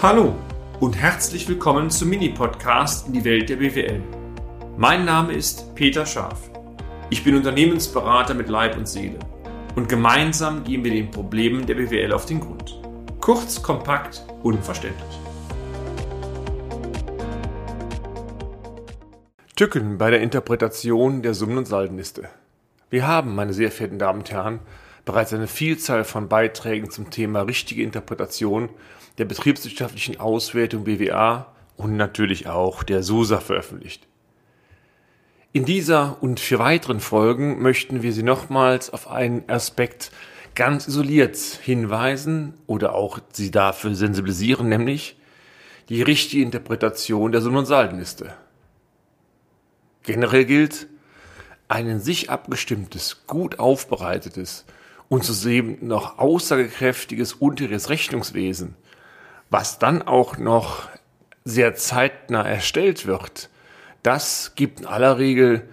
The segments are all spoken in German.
Hallo und herzlich willkommen zum Mini-Podcast in die Welt der BWL. Mein Name ist Peter Scharf. Ich bin Unternehmensberater mit Leib und Seele und gemeinsam gehen wir den Problemen der BWL auf den Grund. Kurz, kompakt, unverständlich. Tücken bei der Interpretation der Summen- und Saldenliste. Wir haben, meine sehr verehrten Damen und Herren, bereits eine Vielzahl von Beiträgen zum Thema richtige Interpretation der betriebswirtschaftlichen Auswertung BWA und natürlich auch der SUSA veröffentlicht. In dieser und vier weiteren Folgen möchten wir Sie nochmals auf einen Aspekt ganz isoliert hinweisen oder auch Sie dafür sensibilisieren, nämlich die richtige Interpretation der Summen- und Saldenliste. Generell gilt, ein in sich abgestimmtes, gut aufbereitetes und zudem noch aussagekräftiges unteres Rechnungswesen, was dann auch noch sehr zeitnah erstellt wird, das gibt in aller Regel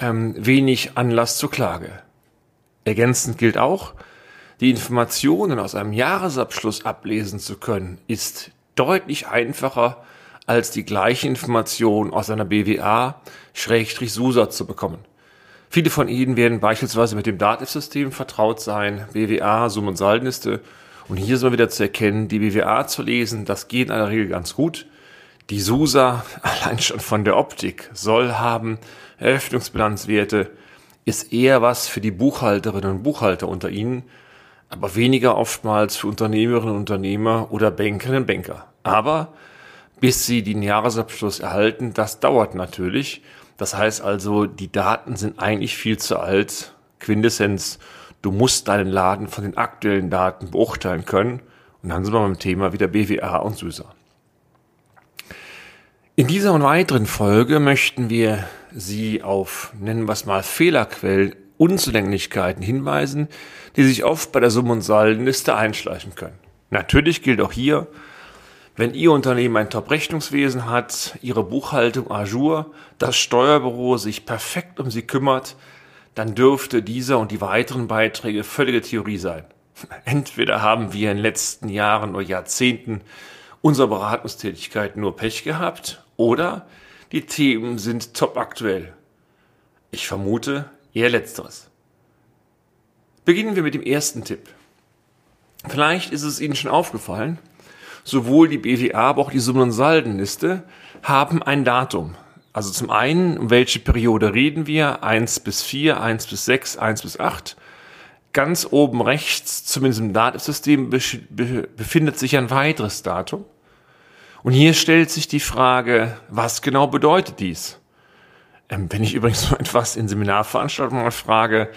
ähm, wenig Anlass zur Klage. Ergänzend gilt auch, die Informationen aus einem Jahresabschluss ablesen zu können, ist deutlich einfacher als die gleichen Informationen aus einer BWA-SUSA zu bekommen. Viele von Ihnen werden beispielsweise mit dem Dativ-System vertraut sein, BWA, Summen- und Saldenliste. Und hier ist mal wieder zu erkennen, die BWA zu lesen, das geht in aller Regel ganz gut. Die SUSA, allein schon von der Optik, soll haben Eröffnungsbilanzwerte, ist eher was für die Buchhalterinnen und Buchhalter unter Ihnen, aber weniger oftmals für Unternehmerinnen und Unternehmer oder Bankerinnen und Banker. Aber bis Sie den Jahresabschluss erhalten, das dauert natürlich. Das heißt also, die Daten sind eigentlich viel zu alt. Quintessenz, du musst deinen Laden von den aktuellen Daten beurteilen können. Und dann sind wir beim Thema wieder BWA und SUSA. In dieser und weiteren Folge möchten wir Sie auf, nennen wir es mal, Fehlerquellen, Unzulänglichkeiten hinweisen, die sich oft bei der Summ- und Saldenliste einschleichen können. Natürlich gilt auch hier, wenn Ihr Unternehmen ein Top-Rechnungswesen hat, Ihre Buchhaltung Azure, das Steuerbüro sich perfekt um Sie kümmert, dann dürfte dieser und die weiteren Beiträge völlige Theorie sein. Entweder haben wir in den letzten Jahren oder Jahrzehnten unserer Beratungstätigkeit nur Pech gehabt oder die Themen sind top aktuell. Ich vermute eher letzteres. Beginnen wir mit dem ersten Tipp. Vielleicht ist es Ihnen schon aufgefallen, sowohl die BWA, aber auch die Summen- und Saldenliste haben ein Datum. Also zum einen, um welche Periode reden wir? 1 bis 4, 1 bis 6, 1 bis 8. Ganz oben rechts, zumindest im Datenssystem, befindet sich ein weiteres Datum. Und hier stellt sich die Frage, was genau bedeutet dies? Ähm, wenn ich übrigens so etwas in Seminarveranstaltungen frage,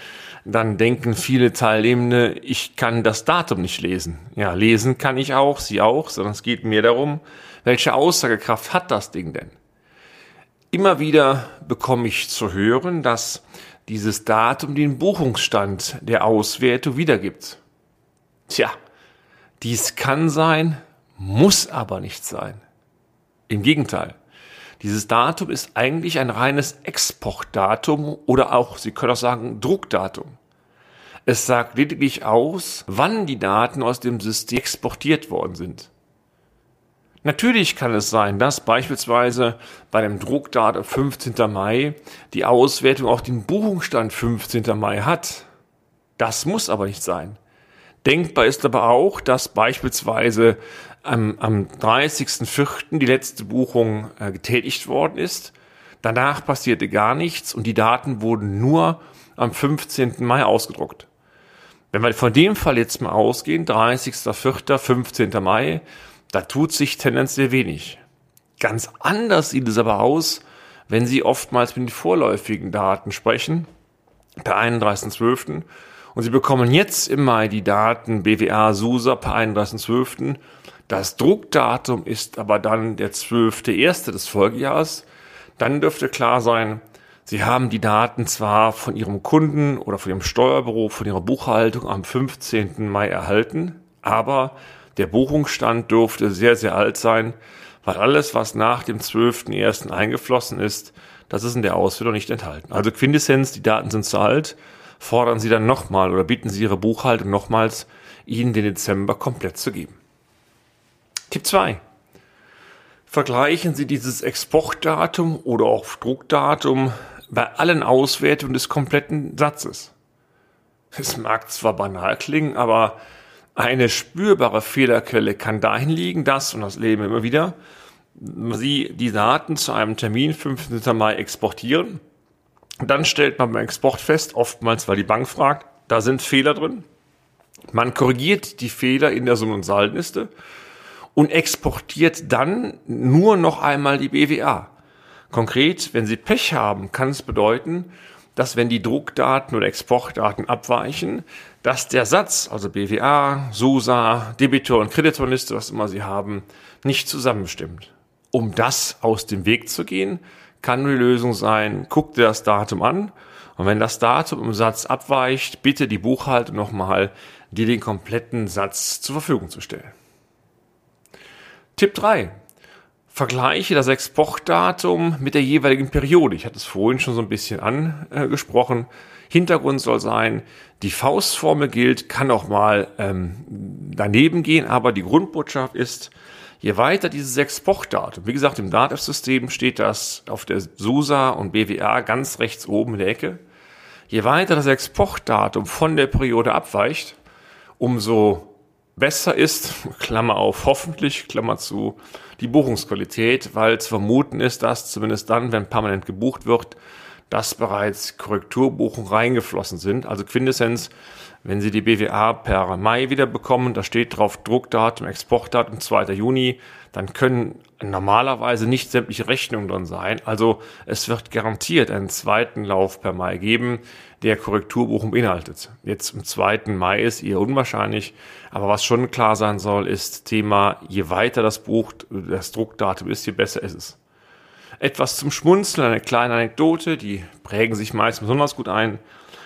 dann denken viele Teilnehmende, ich kann das Datum nicht lesen. Ja, lesen kann ich auch, Sie auch, sondern es geht mir darum, welche Aussagekraft hat das Ding denn? Immer wieder bekomme ich zu hören, dass dieses Datum den Buchungsstand der Auswertung wiedergibt. Tja, dies kann sein, muss aber nicht sein. Im Gegenteil. Dieses Datum ist eigentlich ein reines Exportdatum oder auch, Sie können auch sagen, Druckdatum. Es sagt lediglich aus, wann die Daten aus dem System exportiert worden sind. Natürlich kann es sein, dass beispielsweise bei dem Druckdatum 15. Mai die Auswertung auch den Buchungsstand 15. Mai hat. Das muss aber nicht sein. Denkbar ist aber auch, dass beispielsweise am, am 30.04. die letzte Buchung äh, getätigt worden ist. Danach passierte gar nichts und die Daten wurden nur am 15. Mai ausgedruckt. Wenn wir von dem Fall jetzt mal ausgehen, 30.04., 15. Mai, da tut sich tendenziell wenig. Ganz anders sieht es aber aus, wenn Sie oftmals mit den vorläufigen Daten sprechen, per 31.12. Und Sie bekommen jetzt im Mai die Daten BWA SUSA per 31.12. Das Druckdatum ist aber dann der 12.1. des Folgejahres. Dann dürfte klar sein, Sie haben die Daten zwar von Ihrem Kunden oder von Ihrem Steuerbüro, von Ihrer Buchhaltung am 15. Mai erhalten, aber der Buchungsstand dürfte sehr, sehr alt sein, weil alles, was nach dem 12.1. eingeflossen ist, das ist in der Auswertung nicht enthalten. Also Quintessenz, die Daten sind zu alt, fordern Sie dann nochmal oder bieten Sie Ihre Buchhaltung nochmals, Ihnen den Dezember komplett zu geben. Tipp 2. Vergleichen Sie dieses Exportdatum oder auch Druckdatum bei allen Auswertungen des kompletten Satzes. Es mag zwar banal klingen, aber eine spürbare Fehlerquelle kann dahin liegen, dass, und das leben wir immer wieder, Sie die Daten zu einem Termin 15. Mai exportieren. Dann stellt man beim Export fest, oftmals weil die Bank fragt, da sind Fehler drin. Man korrigiert die Fehler in der Summen- und Saldenliste und exportiert dann nur noch einmal die BWA. Konkret, wenn Sie Pech haben, kann es bedeuten, dass wenn die Druckdaten oder Exportdaten abweichen, dass der Satz, also BWA, SUSA, Debitor und Kreditorliste, was immer Sie haben, nicht zusammenstimmt. Um das aus dem Weg zu gehen, kann die Lösung sein, guck dir das Datum an und wenn das Datum im Satz abweicht, bitte die Buchhaltung nochmal, dir den kompletten Satz zur Verfügung zu stellen. Tipp 3. Vergleiche das Exportdatum mit der jeweiligen Periode. Ich hatte es vorhin schon so ein bisschen angesprochen. Hintergrund soll sein, die Faustformel gilt, kann auch mal ähm, daneben gehen, aber die Grundbotschaft ist, je weiter dieses Exportdatum, wie gesagt, im Datev-System steht das auf der SUSA und BWA ganz rechts oben in der Ecke, je weiter das Exportdatum von der Periode abweicht, umso besser ist, Klammer auf, hoffentlich, Klammer zu, die Buchungsqualität, weil zu vermuten ist, dass zumindest dann, wenn permanent gebucht wird, dass bereits Korrekturbuchungen reingeflossen sind. Also Quintessenz, wenn Sie die BWA per Mai wieder bekommen, da steht drauf Druckdatum, Exportdatum 2. Juni, dann können normalerweise nicht sämtliche Rechnungen drin sein. Also es wird garantiert einen zweiten Lauf per Mai geben, der Korrekturbuchung beinhaltet. Jetzt im 2. Mai ist eher unwahrscheinlich, aber was schon klar sein soll, ist Thema, je weiter das Buch, das Druckdatum ist, je besser ist es. Etwas zum Schmunzeln, eine kleine Anekdote, die prägen sich meist besonders gut ein.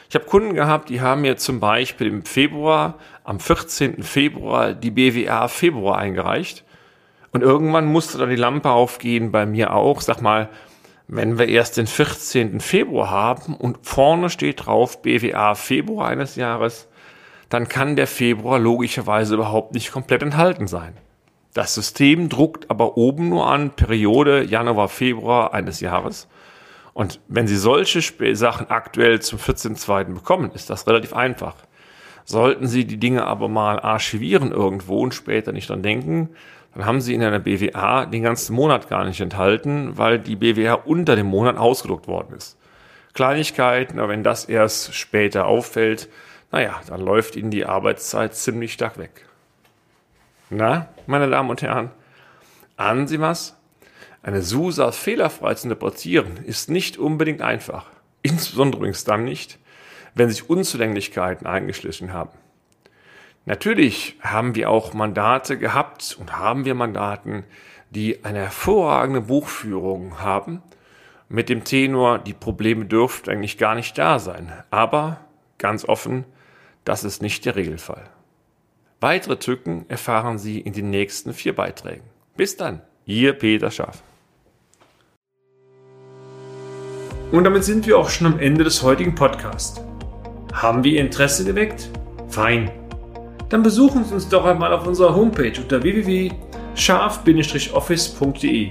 Ich habe Kunden gehabt, die haben mir zum Beispiel im Februar, am 14. Februar, die BWA Februar eingereicht. Und irgendwann musste dann die Lampe aufgehen, bei mir auch. Sag mal, wenn wir erst den 14. Februar haben und vorne steht drauf BWA Februar eines Jahres, dann kann der Februar logischerweise überhaupt nicht komplett enthalten sein. Das System druckt aber oben nur an Periode Januar, Februar eines Jahres. Und wenn Sie solche Sachen aktuell zum 14.2. bekommen, ist das relativ einfach. Sollten Sie die Dinge aber mal archivieren irgendwo und später nicht dran denken, dann haben Sie in einer BWA den ganzen Monat gar nicht enthalten, weil die BWA unter dem Monat ausgedruckt worden ist. Kleinigkeiten, aber wenn das erst später auffällt, naja, dann läuft Ihnen die Arbeitszeit ziemlich stark weg. Na, meine Damen und Herren, ahnen Sie was? Eine SUSA fehlerfrei zu interpretieren ist nicht unbedingt einfach. Insbesondere übrigens dann nicht, wenn sich Unzulänglichkeiten eingeschlichen haben. Natürlich haben wir auch Mandate gehabt und haben wir Mandaten, die eine hervorragende Buchführung haben, mit dem Tenor, die Probleme dürften eigentlich gar nicht da sein. Aber ganz offen, das ist nicht der Regelfall. Weitere Tücken erfahren Sie in den nächsten vier Beiträgen. Bis dann, Ihr Peter Schaff. Und damit sind wir auch schon am Ende des heutigen Podcasts. Haben wir Ihr Interesse geweckt? Fein dann besuchen Sie uns doch einmal auf unserer Homepage unter www.scharf-office.de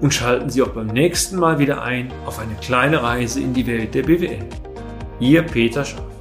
und schalten Sie auch beim nächsten Mal wieder ein auf eine kleine Reise in die Welt der BWL. Ihr Peter Scharf.